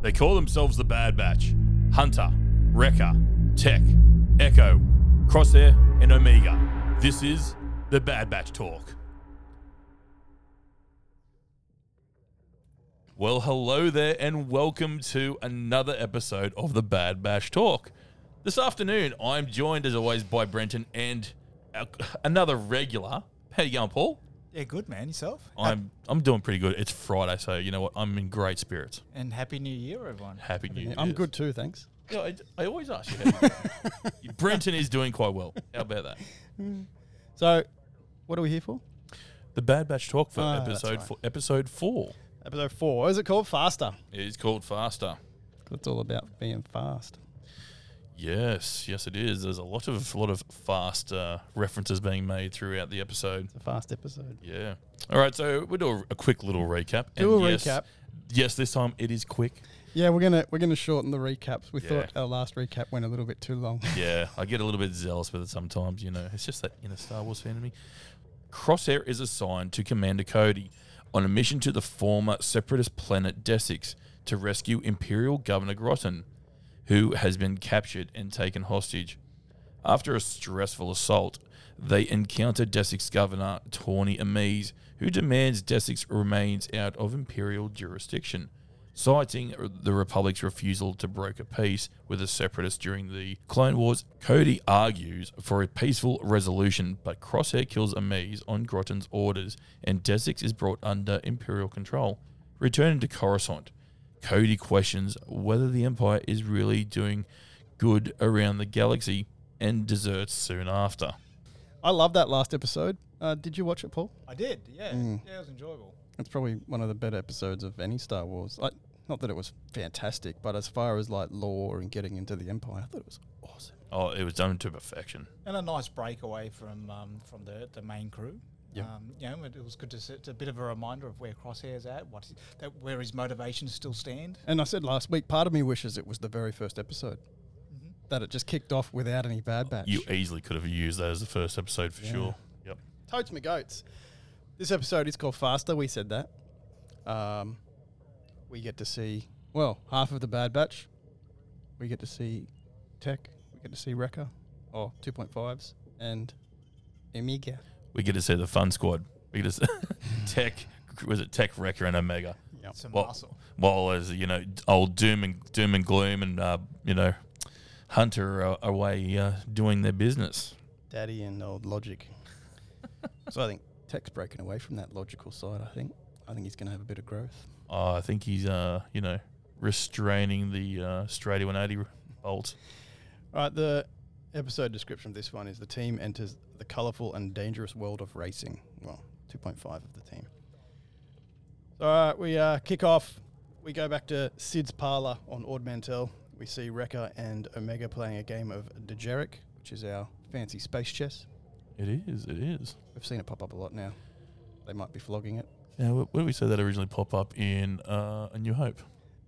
They call themselves the Bad Batch. Hunter, Wrecker, Tech, Echo, Crosshair, and Omega. This is the Bad Batch Talk. Well, hello there, and welcome to another episode of the Bad Batch Talk. This afternoon, I'm joined as always by Brenton and another regular. How you going, Paul? Yeah, good man. Yourself? I'm I'm doing pretty good. It's Friday, so you know what? I'm in great spirits. And happy New Year, everyone. Happy New Year. I'm good too, thanks. Yeah, I, I always ask you. how you- Brenton is doing quite well. How about that? So, what are we here for? The Bad Batch Talk for ah, that's episode right. four, episode four. Episode four. What is it called? Faster. It is called Faster. It's all about being fast. Yes, yes, it is. There's a lot of lot of fast uh, references being made throughout the episode. It's a fast episode. Yeah. All right, so we'll do a, a quick little recap. Do And a yes- recap. Yes, this time it is quick. Yeah, we're gonna we're gonna shorten the recaps. We Yeah. thought our last recap went a little bit too long. Yeah, I get a little bit zealous with it sometimes. You know, it's just that inner Star Wars fan in me. Crosshair is assigned to Commander Cody on a mission to the former separatist planet Desix to rescue Imperial Governor Groton, who has been captured and taken hostage. After a stressful assault, they encounter Desix Governor Tawni Amise, who demands Desix remains out of Imperial jurisdiction. Citing the Republic's refusal to broker peace with the Separatists during the Clone Wars, Cody argues for a peaceful resolution, but Crosshair kills Amise on Groton's orders, and Desix is brought under Imperial control. Returning to Coruscant, Cody questions whether the Empire is really doing good around the galaxy and deserts soon after. I love that last episode. Uh, did you watch it, Paul? I did. Yeah. Mm. Yeah, it was enjoyable. It's probably one of the better episodes of any Star Wars. Like, not that it was fantastic, but as far as like lore and getting into the Empire, I thought it was awesome. Oh, it was done to perfection. And a nice break away from um, from the, the main crew. Yep. Um, you know, it, it was good to see. It's a bit of a reminder of where Crosshair's at, what he- that where his motivations still stand. And I said last week, part of me wishes it was the very first episode. Mm-hmm. That it just kicked off without any bad batch. You easily could have used that as the first episode for Yeah. sure. Yep. Totes me goats. This episode is called Faster. We said that. Um, we get to see, well, half of the Bad Batch. We get to see Tech. We get to see Wrecker, or 2.5s, and Omega. We get to see the fun squad. We get to see Tech, was it Tech, Wrecker, and Omega? Yep. Some Well- muscle. While as you know, old Doom and Doom and Gloom and uh, you know, Hunter are away uh, doing their business. Daddy and old Logic. so I think Tech's breaking away from that logical side, I think. I think he's going to have a bit of growth. Oh, I think he's uh, you know, restraining the uh, Strady 180 bolts. All right, the episode description of this one is the team enters the colourful and dangerous world of racing. Well, 2.5 of the team. So, all right, we uh, kick off. We go back to Cid's parlour on Ord Mantell. We see Wrecker and Omega playing a game of Dejarik, which is our fancy space chess. It is. It is. We've seen it pop up a lot now. They might be flogging it. Yeah. Where, where did we say that originally pop up in uh, A New Hope?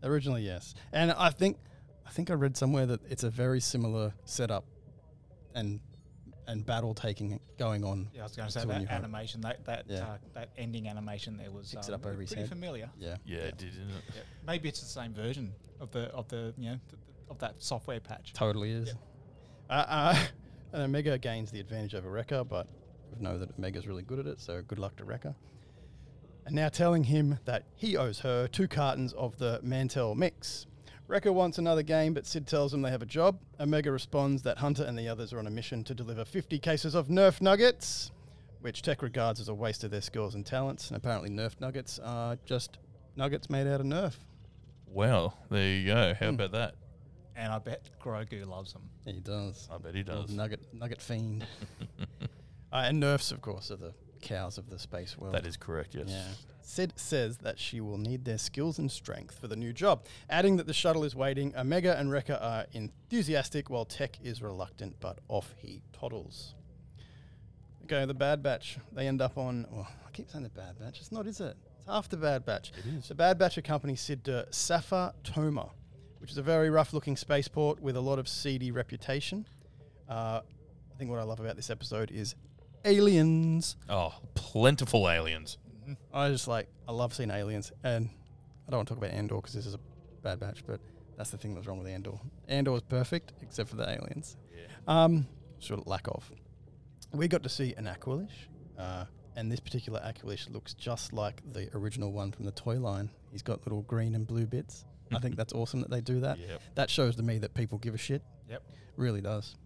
Originally, yes, and I think I think I read somewhere that it's a very similar setup and and battle taking going on. Yeah, I was going to say When that You Hope. animation, that that Yeah. uh, that ending animation there was Picks it um, up over his pretty head. familiar. Yeah, Yeah, it did, didn't it? Yeah. Maybe it's the same version of the of the you know th- th- of that software patch. totally is. Uh, uh, and Omega gains the advantage over Wrecker, but we know that Omega's really good at it, so good luck to Wrecker. And now telling him that he owes her two cartons of the Mantell mix. Wrecker wants another game, but Cid tells him they have a job. Omega responds that Hunter and the others are on a mission to deliver 50 cases of Nerf Nuggets, which Tech regards as a waste of their skills and talents. And apparently, Nerf Nuggets are just nuggets made out of Nerf. Well, there you go. How Hmm. about that? And I bet Grogu loves them. He does. I bet he Little does. Nugget, nugget fiend. uh, and Nerfs, of course, are the cows of the space world. That is correct. Yes. Yeah. Cid says that she will need their skills and strength for the new job, adding that the shuttle is waiting. Omega and Wrecker are enthusiastic, while Tech is reluctant, but off he toddles. Okay, the Bad Batch. They end up on. Well, I keep saying the Bad Batch. It's not, is it? It's half the Bad Batch. It is. The Bad Batch accompany Cid to Safa Toma, which is a very rough looking spaceport with a lot of seedy reputation. Uh, I think what I love about this episode is aliens. Oh, plentiful aliens. I just like, I love seeing aliens. And I don't want to talk about Andor because this is a Bad Batch, but that's the thing that was wrong with Andor. Andor was perfect except for the aliens. Yeah. Um, sort of lack of. We got to see an Aqualish, uh, and this particular Aqualish looks just like the original one from the toy line. He's got little green and blue bits. I think that's awesome that they do that. Yep. That shows to me that people give a shit. Yep. Really does.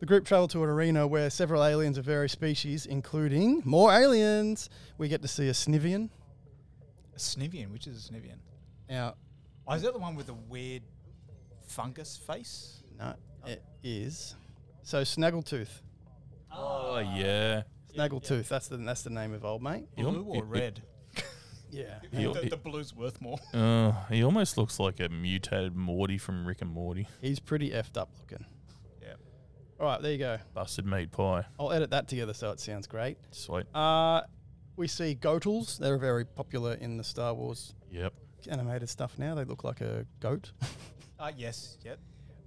The group travel to an arena where several aliens of various species, including more aliens. We get to see a Snivian. A Snivian, which is a Snivian? Now, Oh, is that the one with the weird fungus face? no, it is. So Snaggletooth. Oh yeah. Snaggletooth. That's the that's the name of old mate. Blue or you- red? Yeah. He- the, the blue's worth more. Uh, he almost looks like a mutated Morty from Rick and Morty. He's pretty effed up looking. Yeah. All right, there you go. Busted meat pie. I'll edit that together so it sounds great. Sweet. Uh, we see Gotals. They're very popular in the Star Wars Yep. animated stuff now. They look like a goat. Uh, yes. Yep.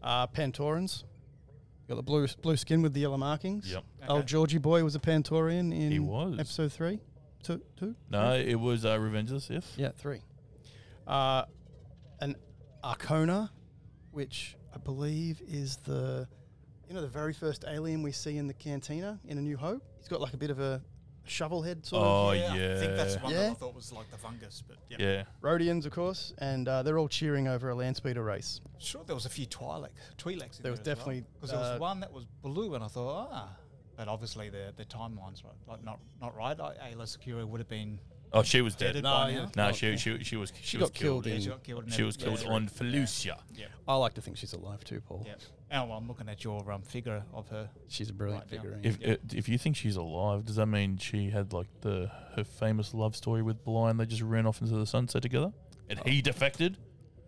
Uh, Pantorans. Got the blue blue skin with the yellow markings. Yep. Old Georgie boy was a Pantorian in He was. episode three, two, two. No, it was uh, Revenge of the Sith. Yeah, three. Uh, an Arcona, which I believe is the, you know, the very first alien we see in the cantina in A New Hope. He's got like a bit of a shovel head sort of. Oh yeah. yeah. I think that's the one Yeah. that I thought was like the fungus, but yep. Yeah. Rodians, of course, and uh, they're all cheering over a land speeder race. Sure, there was a few Twi'leks. Twi'leks. in There was as well. definitely, because there was uh, one that was blue, and I thought, ah, but obviously the the timeline's right, like not not right. Like, Ayla Secura would have been Oh, she was dead. deaded No, by yeah. now. No, Oh, she, she she was she, She was got killed Yeah, in- she got killed. in She was episode killed three. on Felucia. Yeah. I like to think she's alive too, Paul. Yeah. yeah. Oh, well, I'm looking at your um, figure of her. She's a brilliant Right now. figurine. If Yeah. uh, if you think she's alive, does that mean she had like the her famous love story with Blind? They just ran off into the sunset together, and he defected.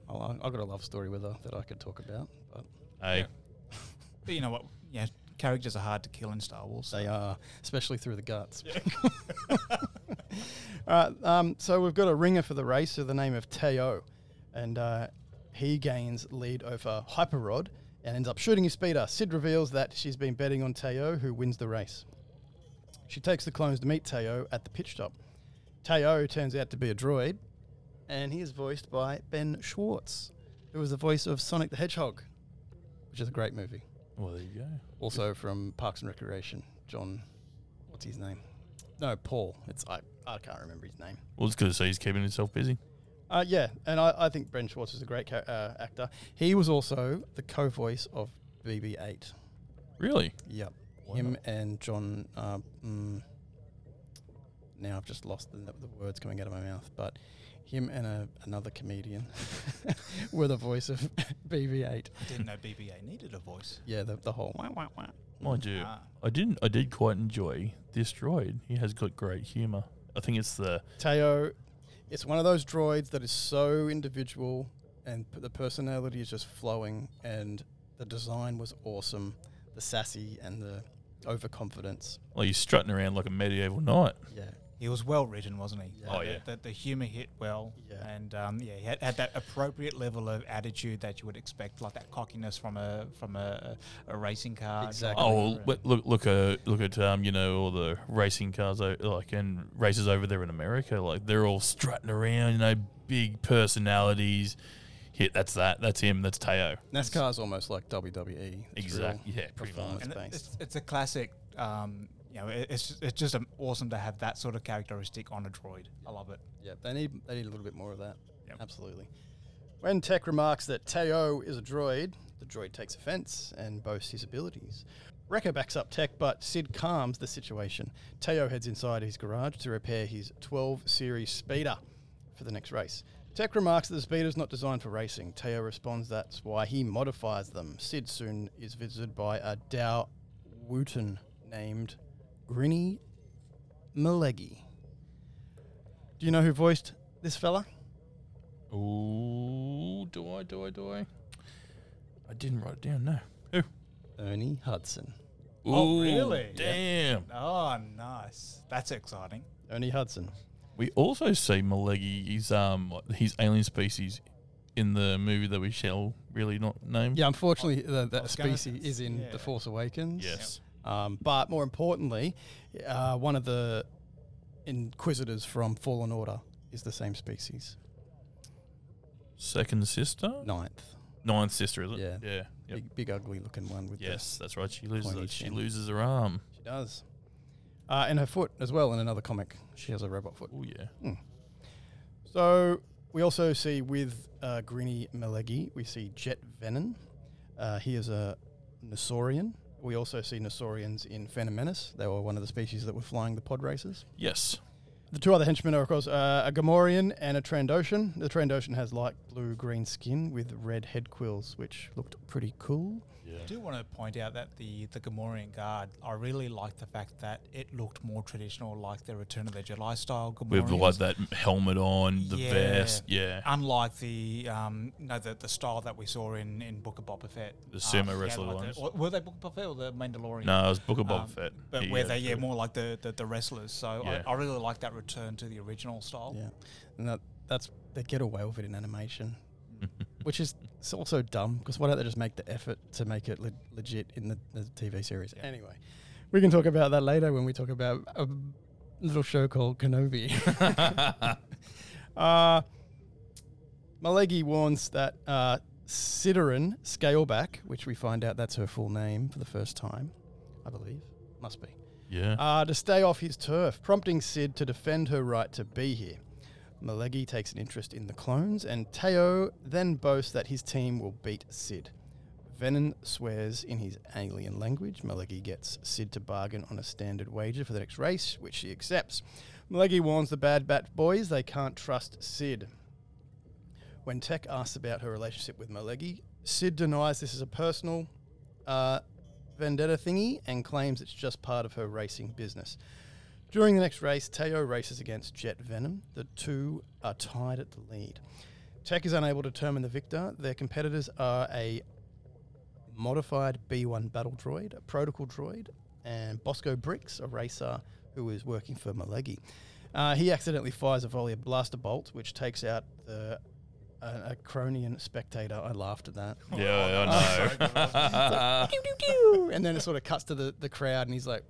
I'll, I've got a love story with her that I could talk about, but Hey, But you know what? Yeah, characters are hard to kill in Star Wars. they are, especially through the guts. All right, um, so we've got a ringer for the race with the name of Teo, and uh, he gains lead over Hyperrod and ends up shooting his speeder. Cid reveals that she's been betting on Teo, who wins the race. She takes the clones to meet Teo at the pit stop. Teo turns out to be a droid, and he is voiced by Ben Schwartz, who was the voice of Sonic the Hedgehog, which is a great movie. Well there you go. Also from Parks and Recreation, John, what's his name? No, Paul. It's I. I can't remember his name. Well, it's good to see he's keeping himself busy. Uh, yeah, and I, I think Ben Schwartz is a great ca- uh, actor. He was also the co-voice of BB-8. Really? Yep, Wow. him and John. Uh, mm, now I've just lost the, the words coming out of my mouth, but him and a, another comedian were the voice of BB-8. I didn't know BB-8 needed a voice. Yeah, the, the whole wah, wah, wah. Mind you, Ah. I didn't. I did quite enjoy this droid. He has got great humor. I think it's the Teo, it's one of those droids that is so individual and p- the personality is just flowing and the design was awesome. The sassy and the overconfidence. like he's strutting around like a medieval knight. Yeah. He was well written, wasn't he? Yeah. Oh, The- yeah. The, the humour hit well, Yeah. and um, yeah, he had, had that appropriate level of attitude that you would expect, like that cockiness from a from a, a racing car. Exactly. Oh, well, look, look, uh, look at um, you know, all the racing cars, like and races over there in America. Like they're all strutting around, you know, big personalities. Hit that's that. That's him. That's Teo. NASCAR's almost like WWE. It's Exactly. Yeah, pretty performance and it- based. it's, it's a classic. Um, you know, it, it's just, it's just awesome to have that sort of characteristic on a droid. I love it. Yeah, they need they need a little bit more of that. Yep. Absolutely. When Tech remarks that Teo is a droid, the droid takes offense and boasts his abilities. Wrecker backs up Tech, but Cid calms the situation. Teo heads inside his garage to repair his 12 Series speeder for the next race. Tech remarks that the speeder is not designed for racing. Teo responds that's why he modifies them. Cid soon is visited by a Dow Wooten named Grinny Malegi. Do you know who voiced this fella? Ooh, do I? Do I? Do I? I didn't write it down. No. Who? Ernie Hudson. Oh, really? Damn. Oh, nice. That's exciting. Ernie Hudson. We also see Malegi. He's um his alien species in the movie that we shall really not name. Yeah, unfortunately, the, I that species is in yeah. The Force Awakens. Yes. Um, but more importantly, uh, one of the Inquisitors from Fallen Order is the same species. Second sister, Ninth. ninth sister, is it? Yeah. yeah. Yep. Big, big ugly looking one with Yes, that's right. She loses. it. She loses her arm. she does. Uh, and her foot as well in another comic. She has a robot foot. Oh yeah. So we also see with uh, Grinny Malegi, we see Jet Venom. Uh, he is a Nosaurian. We also see Nosaurians in Phantom Menace. They were one of the species that were flying the pod races. Yes. The two other henchmen are, of course, uh, a Gamorrean and a Trandoshan. The Trandoshan has light blue green skin with red head quills, which looked pretty cool. Yeah. I do want to point out that the the Gamorrean guard, I really like the fact that it looked more traditional, like the Return of the Jedi style Gamorreans. With like that helmet on, the Yeah. vest. Yeah. Unlike the um, no the, the style that we saw in, in Book of Boba Fett, The Um, sumo yeah, wrestler like ones. The, or- were they Book of Boba Fett or the Mandalorian? No, it was Book of Boba Um, Fett. but He, where uh, they yeah more like the, the, the wrestlers. So Yeah. I, I really like that return to the original style. Yeah, and that, that's they get away with it in animation, which is it's also dumb because why don't they just make the effort to make it le- legit in the, the TV series? Yeah. Anyway, we can talk about that later when we talk about a little show called Kenobi. uh, Malegi warns that uh, Sidorin Scaleback, which we find out that's her full name for the first time, I believe, must be yeah. uh, to stay off his turf, prompting Cid to defend her right to be here. Malegi takes an interest in the clones, and Teo then boasts that his team will beat Cid. Venon swears in his alien language. Malegi gets Cid to bargain on a standard wager for the next race, which she accepts. Malegi warns the Bad Bat boys they can't trust Cid. When Tech asks about her relationship with Malegi, Cid denies this is a personal uh, vendetta thingy and claims it's just part of her racing business. During the next race, Teo races against Jet Venom. The two are tied at the lead. Tech is unable to determine the victor. Their competitors are a modified B1 battle droid, a protocol droid, and Bosco Bricks, a racer who is working for Malegi. Uh, he accidentally fires a volley of blaster bolts, which takes out the a Cronian spectator. I laughed at that. yeah, I know. Pew, pew, pew. and then it sort of cuts to the, the crowd, and he's like,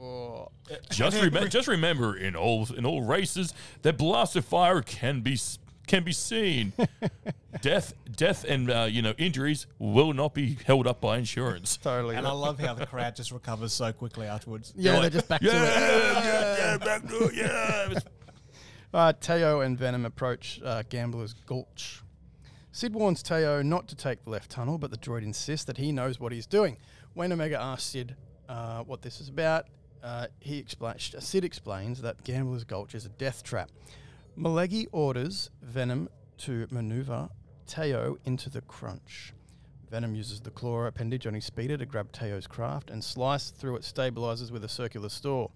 "Oh, just remember, just remember, in all in all races, that blaster fire can be s- can be seen. death, death, and uh, you know injuries will not be held up by insurance. totally." And I love how the crowd just recovers so quickly afterwards. yeah, They're they're just back yeah, to it. yeah, yeah, back to it, yeah. Uh, Teo and Venom approach uh, Gambler's Gulch. Cid warns Teo not to take the left tunnel, but the droid insists that he knows what he's doing. When Omega asks Cid uh, what this is about, uh, he explains. Cid explains that Gambler's Gulch is a death trap. Malegi orders Venom to maneuver Teo into the crunch. Venom uses the claw appendage on his speeder to grab Teo's craft and slice through its stabilizers with a circular store.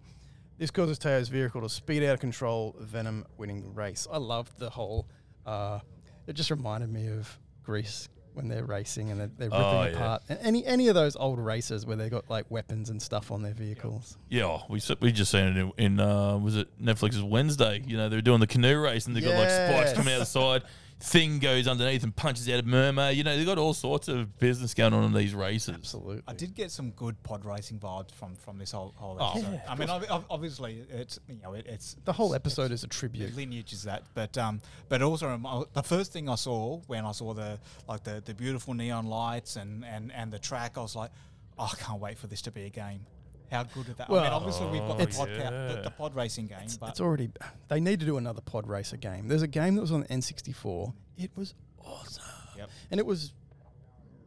This causes Teo's vehicle to speed out of control, Venom winning the race. I loved the whole. Uh, it just reminded me of Grease when they're racing and they're, they're ripping Oh, yeah. apart. And any any of those old races where they got like weapons and stuff on their vehicles. Yeah, we s- we just seen it in, in uh, was it Netflix's Wednesday? You know, they were doing the canoe race and they got like spikes coming out of the side. Thing goes underneath and punches out a murmur. You know, they've got all sorts of business going on in these races. Absolutely. I did get some good pod racing vibes from from this whole whole Oh, episode. yeah, I mean, ob- ob- obviously, it's you know, it, it's The whole it's- episode is a the tribute. lineage is that, but um, but also um, the first thing I saw when I saw the like the, the beautiful neon lights and, and, and the track, I was like, oh, I can't wait for this to be a game. How good is that? I mean, Well, obviously we've got the pod, ca- the, the pod racing game, It's, but it's already. They need to do another pod racer game. There's a game that was on the N64. It was awesome. Yep. And it was.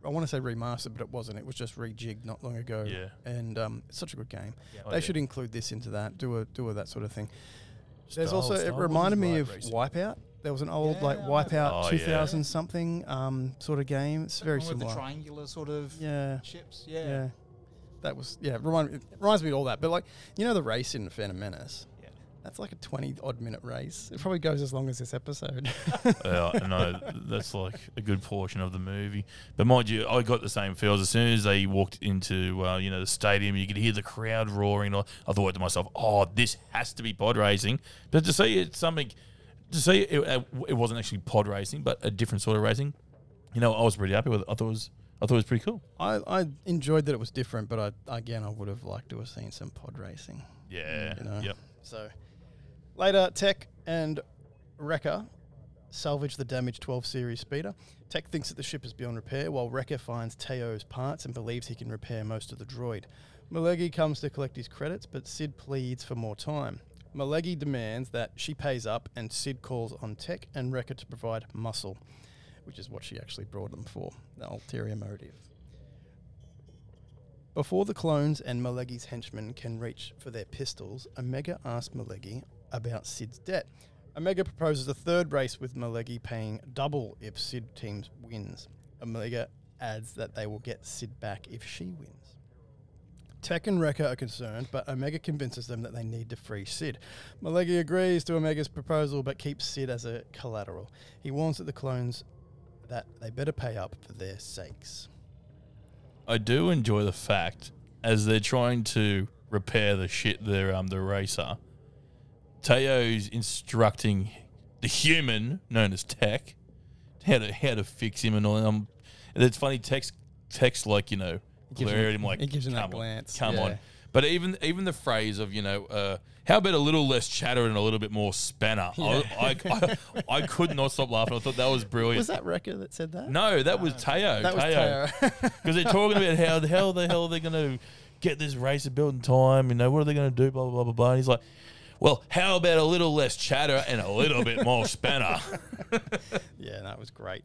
I want to say remastered, but it wasn't. It was just rejigged not long ago. Yeah. And um, it's such a good game. Yeah. Oh, they yeah. should include this into that. Do a do a that sort of thing. There's also Star it reminded me of racing. Wipeout. There was an old like Yeah, I remember. Wipeout Oh, yeah. 2000 something um, sort of game. It's very One with the similar. triangular sort of Yeah. ships. yeah. That was yeah. Remind, it reminds me of all that. But like you know the race in Phantom Menace. Yeah. That's like a 20 odd minute race. It probably goes as long as this episode. Yeah, no, that's like a good portion of the movie. But mind you, I got the same feels as soon as they walked into uh, you know the stadium. You could hear the crowd roaring. I I thought to myself, "Oh, this has to be pod racing." But to see it's something, to see it, it wasn't actually pod racing, but a different sort of racing. You know, I was pretty happy with it. I thought it was, I thought it was pretty cool. I, I enjoyed that it was different, but I again I would have liked to have seen some pod racing. Yeah. You know. Yep. So later, Tech and Wrecker salvage the damaged 12 series speeder. Tech thinks that the ship is beyond repair, while Wrecker finds Teo's parts and believes he can repair most of the droid. Malegi comes to collect his credits, but Cid pleads for more time. Malegi demands that she pays up, and Cid calls on Tech and Wrecker to provide muscle, which is what she actually brought them for, the ulterior motive. Before the clones and Malegi's henchmen can reach for their pistols, Omega asks Malegi about Cid's debt. Omega proposes a third race with Malegi paying double if Cid team wins. Omega adds that they will get Cid back if she wins. Tech and Wrecker are concerned, but Omega convinces them that they need to free Cid. Malegi agrees to Omega's proposal but keeps Cid as a collateral. He warns that the clones that they better pay up for their sakes. I do enjoy the fact as they're trying to repair the shit their um the racer. Teo's instructing the human known as Tech how to how to fix him and all. Um, and it's funny. Tech's Tech's like you know gives glare him- him like he gives him that come on, glance, come yeah. on. But even even the phrase of you know uh, how about a little less chatter and a little bit more spanner. I, I, I, I could not stop laughing. I thought that was brilliant. Was that Wrecker that said that? No, that was Teo. that was Teo. Because they're talking about how the hell the hell they're going to get this race built in time. You know, what are they going to do? Blah, blah, blah, blah, blah. And he's like, well, how about a little less chatter and a little bit more spanner? Yeah, that was great.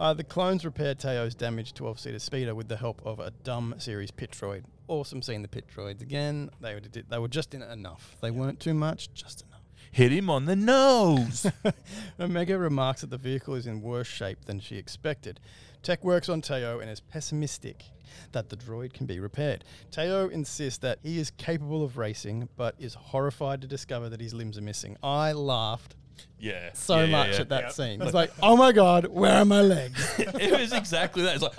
Uh, the clones repaired Teo's damaged 12 seater speeder with the help of a DUM series pit droid. Awesome seeing the pit droids again. They were, they were just in it enough. They weren't too much, just enough. Hit him on the nose. Omega remarks that the vehicle is in worse shape than she expected. Tech works on Teo and is pessimistic that the droid can be repaired. Teo insists that he is capable of racing, but is horrified to discover that his limbs are missing. I laughed yeah. so Yeah, yeah, much yeah. at that Yep. scene. It's like, oh my god, where are my legs? it was exactly that. It's like,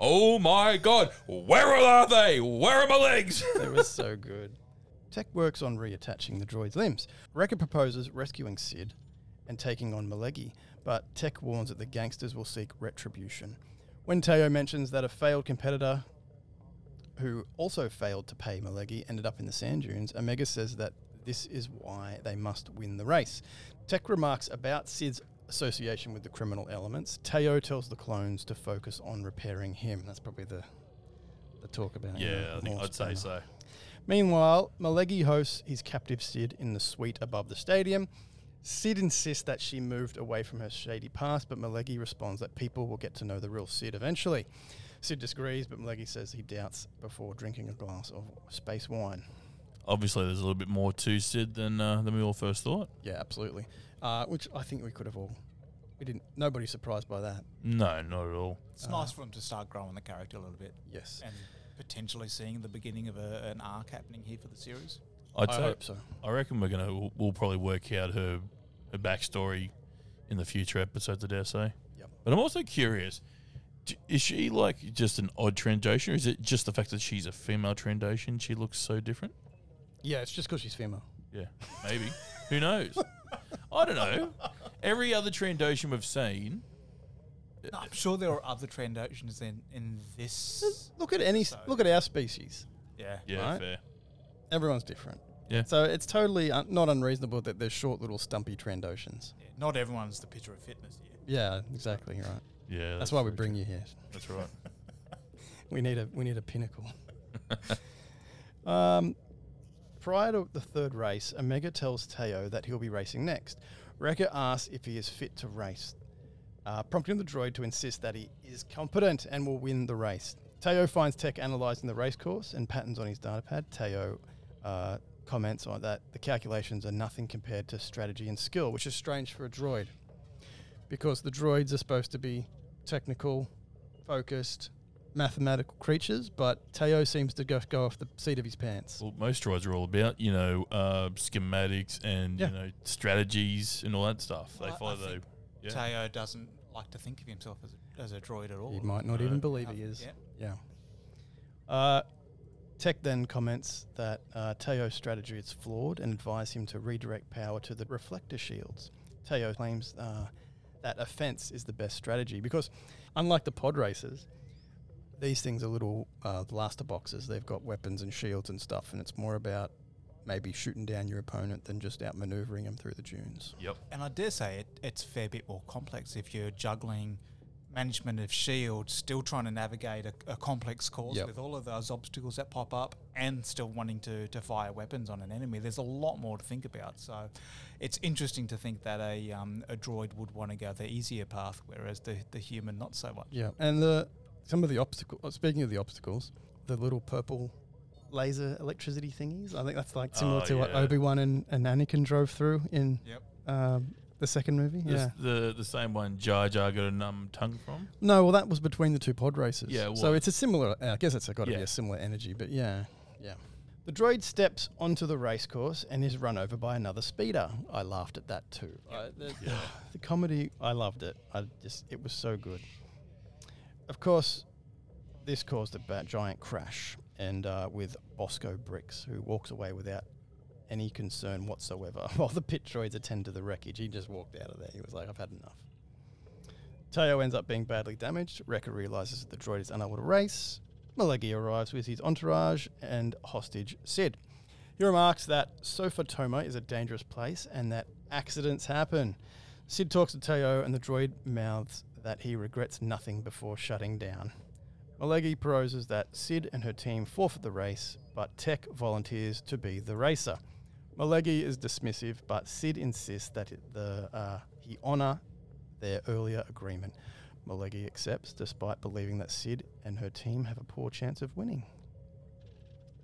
oh my God, where are they? Where are my legs? they was so good. Tech works on reattaching the droid's limbs. Wrecker proposes rescuing Cid and taking on Malegi, but Tech warns that the gangsters will seek retribution. When Teo mentions that a failed competitor who also failed to pay Malegi ended up in the sand dunes, Omega says that this is why they must win the race. Tech remarks about Cid's association with the criminal elements. Teo tells the clones to focus on repairing him. That's probably the the talk about. you know, yeah, I think I'd say so. Meanwhile, Malegi hosts his captive Cid in the suite above the stadium. Cid insists that she moved away from her shady past, but Malegi responds that people will get to know the real Cid eventually. Cid disagrees, but Malegi says he doubts before drinking a glass of space wine. Obviously, there's a little bit more to Cid than uh, than we all first thought. Yeah, absolutely. Uh, which I think we could have all. We didn't. Nobody's surprised by that. No, not at all. It's nice for him to start growing the character a little bit Yes, and potentially seeing the beginning of a, an arc happening here for the series. I'd I say hope so. I reckon we're gonna we'll, we'll probably work out her her backstory in the future episodes. I dare say. Yep. But I'm also curious: is she like just an odd Trandoshan, or is it just the fact that she's a female Trandoshan? She looks so different. Yeah, it's just because she's female. Yeah, maybe. Who knows? I don't know. Every other Trandoshan we've seen, No, I'm sure there are other Trandoshans in in this. Look at any. So- Look at our species. Yeah, yeah, Right. fair. Everyone's different. Yeah. So it's totally un- not unreasonable that there's short little stumpy Trandoshans. yeah. Not everyone's the picture of fitness here. Yeah, exactly right. Yeah, That's, why we bring true. you here. That's right. We need a we need a pinnacle. um, prior to the third race, Omega tells Teo that he'll be racing next. Wrecker asks if he is fit to race, uh, prompting the droid to insist that he is competent and will win the race. Teo finds Tech analysing the race course and patterns on his data pad. Teo uh, comments on that the calculations are nothing compared to strategy and skill, which is strange for a droid because the droids are supposed to be technical, focused, mathematical creatures, but Teo seems to go, go off the seat of his pants. Well, most droids are all about you know uh, schematics and Yeah. you know strategies and all that stuff. They Well, I- follow I the yeah. Teo doesn't like to think of himself as a, as a droid at all. He might not No. even believe Uh, he is. yeah. Yeah. Uh, Tech then comments that uh, Teo's strategy is flawed and advise him to redirect power to the reflector shields. Teo claims uh, that offense is the best strategy because, unlike the pod racers, these things are little uh, blaster boxes. They've got weapons and shields and stuff, and it's more about maybe shooting down your opponent than just outmaneuvering them through the dunes. Yep. And I dare say it, it's a fair bit more complex if you're juggling management of shields, still trying to navigate a, a complex course Yep. with all of those obstacles that pop up, and still wanting to, to fire weapons on an enemy. There's a lot more to think about. So it's interesting to think that a um, a droid would want to go the easier path, whereas the, the human not so much. Yeah, and the some of the obstacles. Speaking of the obstacles, the little purple laser electricity thingies. I think that's like similar Oh, to what. Obi Wan and, and Anakin drove through in Yep. um, the second movie. This- Yeah. The the same one Jar Jar got a numb tongue from. No, well, that was between the two pod races. Yeah, it so it's a similar. I guess it's got to be a similar energy, but yeah, yeah. The droid steps onto the race course and is run over by another speeder. I laughed at that too. I- the, Yeah. the comedy, I loved it. I just, it was so good. Of course, this caused a giant crash, and uh, with Bosco Bricks, who walks away without any concern whatsoever. While the pit droids attend to the wreckage, he just walked out of there. He was like, "I've had enough." Teo ends up being badly damaged. Wrecker realizes that the droid is unable to race. Malegi arrives with his entourage and hostage Cid. He remarks that Safa Toma is a dangerous place and that accidents happen. Cid talks to Teo, and the droid mouths that he regrets nothing before shutting down. Malegi proposes that Cid and her team forfeit the race, but Tech volunteers to be the racer. Malegi is dismissive, but Cid insists that the uh, he honor their earlier agreement. Malegi accepts, despite believing that Cid and her team have a poor chance of winning.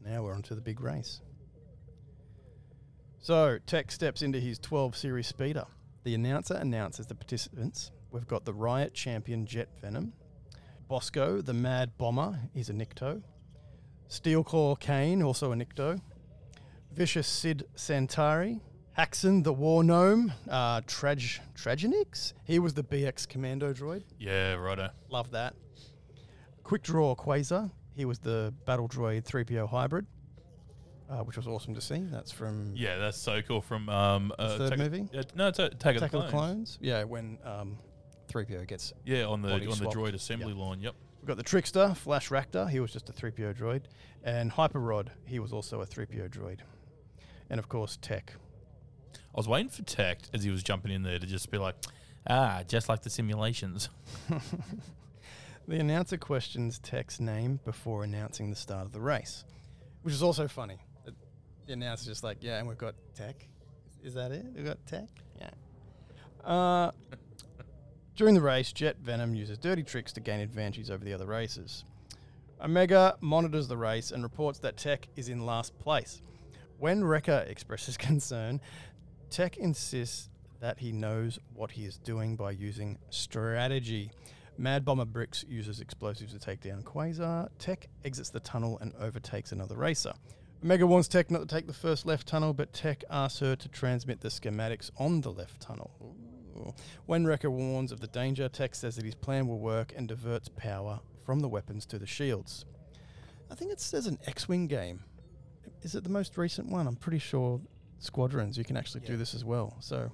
Now we're on to the big race. So, Tech steps into his 12 Series speeder. The announcer announces the participants. We've got the Riot champion Jet Venom, Bosco, the Mad Bomber, is a Nikto, Steelclaw Kane, also a Nikto, Vicious Sid Santari, Haxon, the War Gnome, uh, Trag- Traginix, he was the BX Commando droid. Yeah, righto. Love that. Quick Draw Quasar. He was the Battle Droid 3PO hybrid, uh, which was awesome to see. That's from Yeah, that's so cool. From um, uh, third Attack- movie? Uh, no, it's Attack, Attack of the Clones. Clones. Yeah, when um, 3PO gets. Yeah, on the Body on the droid assembly line. Yep. We've got the Trickster, Flash Raptor. He was just a 3PO droid. And Hyper Rod. He was also a 3PO droid. And of course, Tech. I was waiting for Tech as he was jumping in there to just be like, ah, just like the simulations. The announcer questions Tech's name before announcing the start of the race, which is also funny. The the announcer's just like, yeah, and we've got Tech. Is that it? We've got Tech? Yeah. Uh, during the race, Jet Venom uses dirty tricks to gain advantages over the other racers. Omega monitors the race and reports that Tech is in last place. When Wrecker expresses concern, Tech insists that he knows what he is doing by using strategy. Mad Bomber Bricks uses explosives to take down Quasar. Tech exits the tunnel and overtakes another racer. Omega warns Tech not to take the first left tunnel, but Tech asks her to transmit the schematics on the left tunnel. Ooh. When Wrecker warns of the danger, Tech says that his plan will work and diverts power from the weapons to the shields. I think it says an X-Wing game. Is it the most recent one? I'm pretty sure Squadrons, you can actually do this as well. So,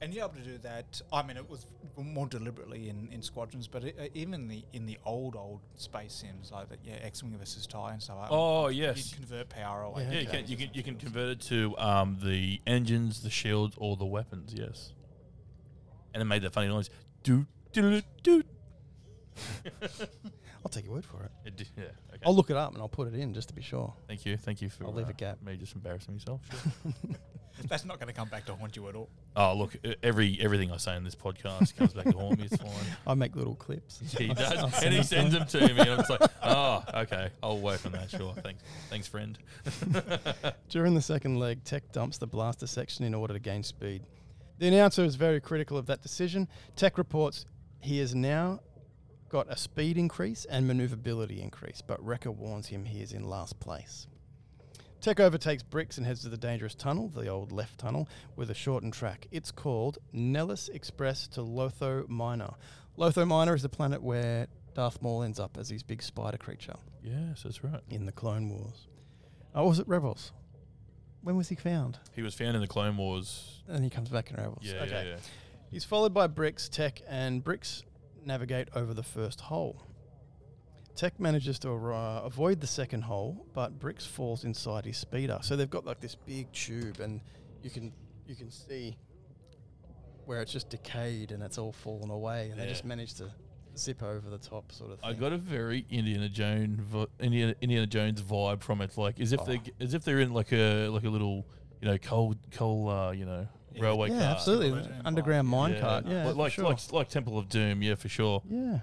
And you're able to do that. I mean, it was more deliberately in, in squadrons, but it, uh, even the in the old old space sims like that, yeah, X-wing versus Tie and so on. Oh, yes. you can convert power away. Yeah, Yeah, you can you can you can convert it to um, the engines, the shields, or the weapons. Yes, and it made that funny noise. Do do doot. I'll take your word for it. It did- yeah. Okay. I'll look it up and I'll put it in just to be sure. thank you. Thank you for. I'll leave a uh, gap. Me just embarrassing myself. Sure. That's not going to come back to haunt you at all. oh look, every everything I say in this podcast comes back to haunt me. It's fine. I make little clips. He does, and he sends them to me, and I'm just like, oh, okay, I'll work on that. Sure, thanks, thanks, friend. During the second leg, Tech dumps the blaster section in order to gain speed. The announcer is very critical of that decision. Tech reports he is now got a speed increase and maneuverability increase, but Wrecker warns him he is in last place. Tech overtakes Bricks and heads to the dangerous tunnel, the old left tunnel, with a shortened track. It's called Nellis Express to Lotho Minor. Lotho Minor is the planet where Darth Maul ends up as his big spider creature yes, that's right. in the Clone Wars. Oh, was it Rebels? When was he found? He was found in the Clone Wars. And he comes back in Rebels. Yeah, okay. yeah, yeah. He's followed by Bricks, Tech, and Bricks navigate over the first hole. Tech manages to uh, avoid the second hole, but Bricks falls inside his speeder. So they've got like this big tube, and you can you can see where it's just decayed and it's all fallen away, and they just managed to zip over the top, sort of. Thing. I got a very Indiana Jones Indiana, Indiana Jones vibe from it, like as if they Oh. as if they're in like a like a little you know coal coal uh, you know Yeah. Railway yeah, car. absolutely, Underground mine, underground yeah. mine cart. Yeah, like for like, sure. like like Temple of Doom, yeah, for sure. yeah.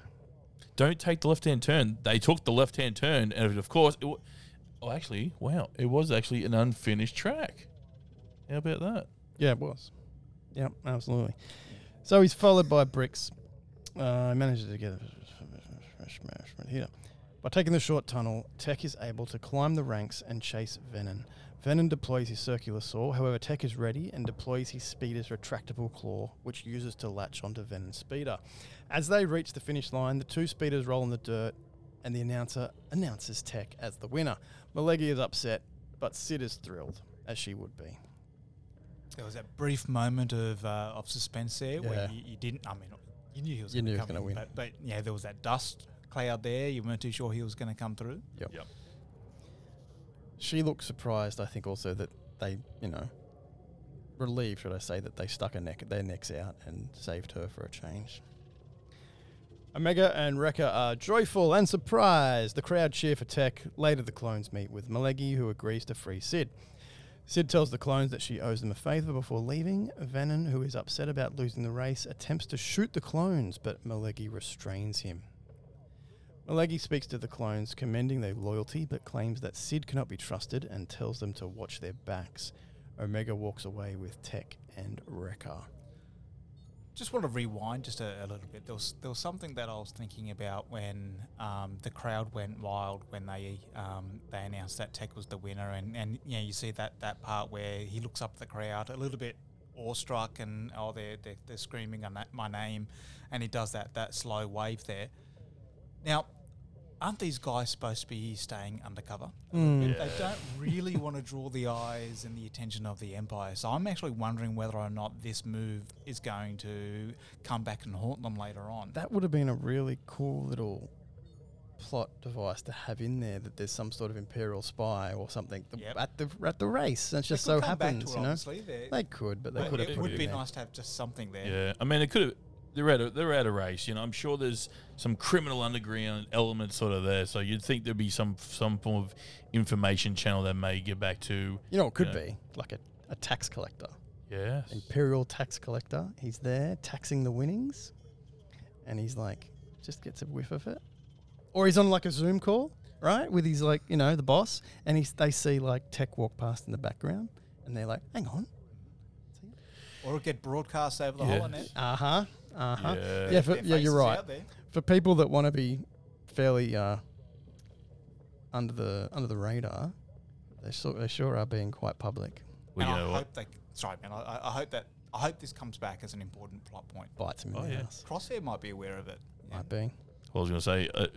Don't take the left hand turn. They took the left hand turn, and of course, it, wa- oh, actually, wow, it was actually an unfinished track. How about that? Yeah, it was. Yep, absolutely. So he's followed by Bricks. Uh, he manages to get a here. By taking the short tunnel, Tech is able to climb the ranks and chase Venom. Venom deploys his circular saw, however, Tech is ready and deploys his speeder's retractable claw, which uses to latch onto Venom's speeder. As they reach the finish line, the two speeders roll in the dirt, and the announcer announces Tech as the winner. Malegi is upset, but Cid is thrilled, as she would be. There was that brief moment of uh, of suspense there Yeah. where you, you didn't. I mean, you knew he was You going knew he to was come gonna win. But, but yeah, there was that dust cloud there. You weren't too sure he was going to come through. Yep. Yep. She looked surprised, I think, also that they, you know, relieved, should I say, that they stuck a neck, their necks out and saved her for a change. Omega and Wrecker are joyful and surprised. The crowd cheer for Tech. Later, the clones meet with Malegi, who agrees to free Cid. Cid tells the clones that she owes them a favour before leaving. Venom, who is upset about losing the race, attempts to shoot the clones, but Malegi restrains him. Malegi speaks to the clones, commending their loyalty, but claims that Cid cannot be trusted and tells them to watch their backs. Omega walks away with Tech and Wrecker. Just want to rewind just a, a little bit. There was there was something that I was thinking about when um, the crowd went wild when they um, they announced that Tech was the winner, and and yeah, you see that that part where he looks up at the crowd a little bit awestruck, and oh, they're they're, they're screaming on that, my name, and he does that that slow wave there. Now, aren't these guys supposed to be staying undercover? Mm. They don't really want to draw the eyes and the attention of the Empire. So I'm actually wondering whether or not this move is going to come back and haunt them later on. That would have been a really cool little plot device to have in there that there's some sort of imperial spy or something th- Yep. at the at the race. And it just so come back to happens, it, you know. obviously. They- They could, but they but could have it would it be there. nice to have just something there. Yeah, I mean, it could have. They're at a, they're at a race, you know. I'm sure there's some criminal underground element sort of there, so you'd think there'd be some some form of information channel that may get back to. You know, it could Yeah. be like a, a tax collector, Yes. imperial tax collector. He's there taxing the winnings, and he's like, just gets a whiff of it, or he's on like a Zoom call, right, with his like you know the boss, and he's they see like Tech walk past in the background, and they're like, hang on, Or get broadcast over the Yes. whole net. uh huh, uh huh, Yeah. yeah, for, yeah, you're right. For people that want to be fairly uh, under the under the radar, they sure they sure are being quite public. Well, and I hope they. Sorry, man. I, I- I hope that. I hope this comes back as an important plot point. Bites him in Oh, the yeah. ass. Crosshair might be aware of it. Yeah. Might be. Well, I was going to say, uh,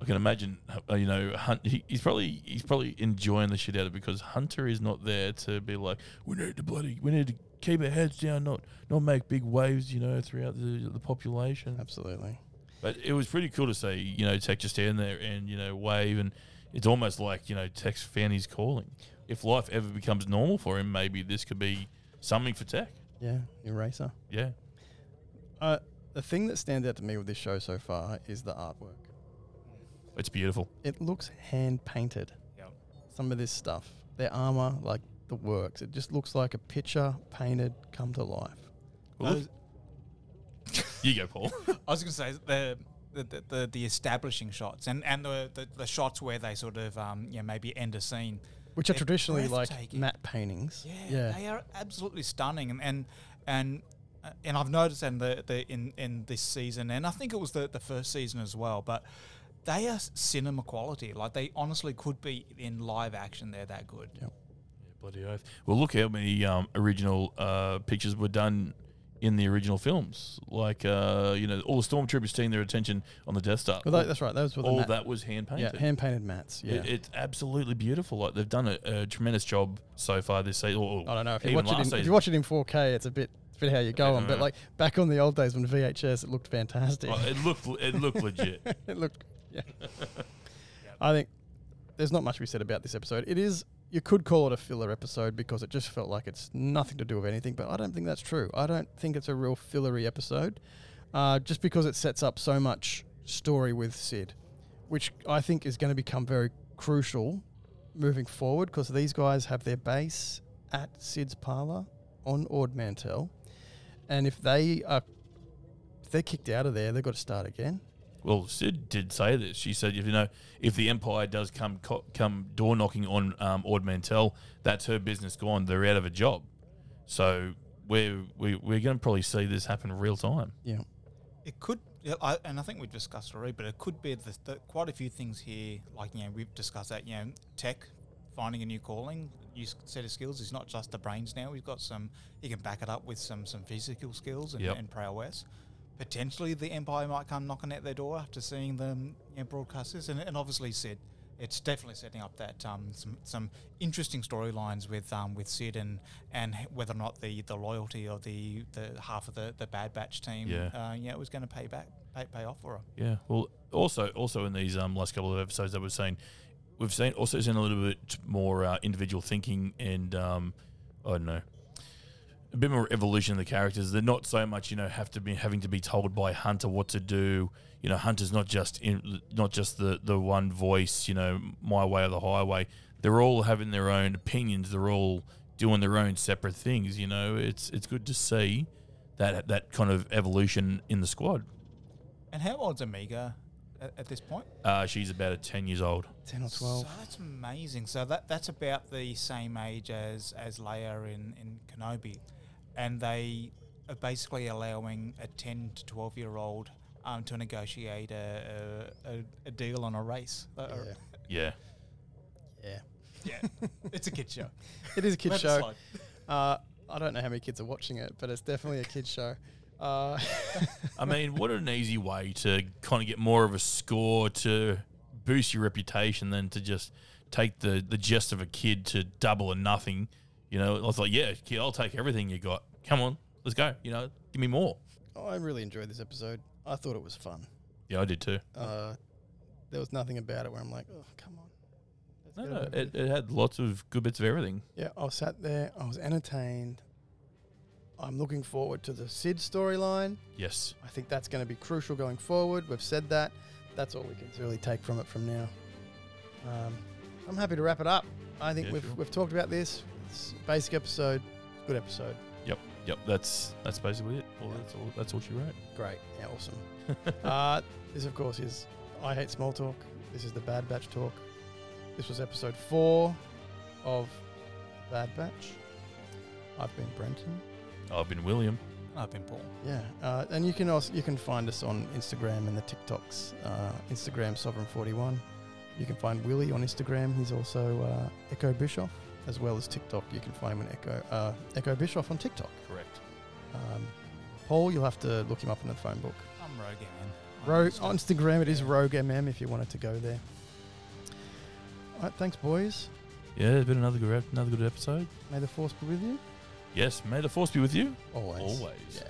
I can imagine, uh, you know, Hunt, he, he's probably he's probably enjoying the shit out of it because Hunter is not there to be like, we need to bloody, we need to keep our heads down, not not make big waves, you know, throughout the the population. Absolutely. But it was pretty cool to see, you know, Tech just stand there and you know wave, and it's almost like you know Tech's fan his calling. If life ever becomes normal for him, maybe this could be something for Tech. Yeah, eraser. Yeah, Uh, the thing that stands out to me with this show so far is the artwork. it's beautiful. It looks hand painted. Yep. Some of this stuff, their armor, like the works, it just looks like a picture painted come to life. Those- you go, Paul. I was going to say the the, the, the the establishing shots and and the, the the shots where they sort of um yeah maybe end a scene. Which are They're traditionally like breathtaking. matte paintings. Yeah, they are absolutely stunning and and and. uh, And I've noticed in the, the in, in this season, and I think it was the, the first season as well. But they are cinema quality. Like they honestly could be in live action. They're that good. Yep. Bloody oath. Well, look how many um, original uh, pictures were done in the original films. Like, uh, you know, all the stormtroopers turning their attention on the Death Star. Well, that, that's right. Those were the all matte- that was hand Yeah, painted. hand painted mats. Yeah. It, it's absolutely beautiful. Like they've done a, a tremendous job so far this season. Or, I don't know if you watch it. In, if you watch it in 4K, it's a bit, it's a bit how you go on. But like back on the old days when VHS, it looked fantastic. Oh, it looked it looked legit. it looked yeah. I think there's not much we said about this episode. It is you could call it a filler episode because it just felt like it's nothing to do with anything, but I don't think that's true. I don't think it's a real fillery episode, uh, just because it sets up so much story with Cid, which I think is going to become very crucial moving forward because these guys have their base at Cid's parlor on Ord Mantell, and if they are if they're kicked out of there, they've got to start again. Well, Cid did say this. She said, if you know, if the Empire does come co- come door knocking on um, Ord Mantell, that's her business gone. They're out of a job. So we're we, we're going to probably see this happen real time. Yeah. It could, yeah, I, and I think we've discussed already, but it could be the, the, quite a few things here. Like you know, we've discussed that. You know, tech, finding a new calling, new set of skills is not just the brains now. We've got some. You can back it up with some some physical skills and, Yep. and prowess. Potentially, the Empire might come knocking at their door after seeing them you know, broadcast this, and, and obviously Cid. It's definitely setting up that um, some some interesting storylines with um, with Cid and and whether or not the, the loyalty of the, the half of the, the Bad Batch team Yeah. uh, yeah, was going to pay back, pay, pay off for her. Yeah. Well, also also in these um, last couple of episodes that we've seen, we've seen also seen a little bit more uh, individual thinking and um, I don't know, a bit more evolution of the characters. They're not so much you know have to be having to be told by Hunter what to do. You know, Hunter's not just in, not just the the one voice. You know, my way or the highway. They're all having their own opinions. They're all doing their own separate things. You know, it's it's good to see that that kind of evolution in the squad. And how old's Omega at, at this point? Uh, she's about a ten years old. 10 or 12. So that's amazing. So that that's about the same age as as Leia in in Kenobi, and they are basically allowing a ten to twelve year old um, to negotiate a, a, a, a deal on a race. Uh, Yeah. Yeah. Yeah. yeah, it's a kid show. It is a kid show. Uh, I don't know how many kids are watching it, but it's definitely a kid show. Uh, I mean, what an easy way to kind of get more of a score to boost your reputation than to just take the, the gist of a kid to double or nothing. You know, I was like, yeah, kid, I'll take everything you got. Come on, let's go. You know, give me more. I really enjoyed this episode. I thought it was fun. Yeah, I did too. Uh, there was nothing about it where I'm like, oh, come on. Let's No, get no, over it, it had lots of good bits of everything. Yeah, I was sat there. I was entertained. I'm looking forward to the Cid storyline. Yes. I think that's going to be crucial going forward. We've said that. That's all we can really take from it from now. Um, I'm happy to wrap it up. I think Yeah, we've, sure. we've talked about this. It's a basic episode. Good episode. Yep. Yep. That's that's basically it. Well, that's all. That's all she wrote. Great. Yeah, awesome. uh, this, of course, is I Hate Small Talk. This is the Bad Batch Talk. This was episode four of Bad Batch. I've been Brenton. I've been William. I've been Paul. Yeah, uh, and you can also you can find us on Instagram and the TikToks. Uh, Instagram Sovereign Forty One. You can find Willie on Instagram. He's also uh, Echo Bischoff, as well as TikTok. You can find him on Echo uh, Echo Bischoff on TikTok. Correct. Um, Paul, you'll have to look him up in the phone book. I'm Rogue Man. Rogue on Instagram, it is Rogue MM if you wanted to go there. All right, thanks, boys. Yeah, it's been another good another good episode. May the force be with you. Yes. May the force be with you. Always. Always. Yeah.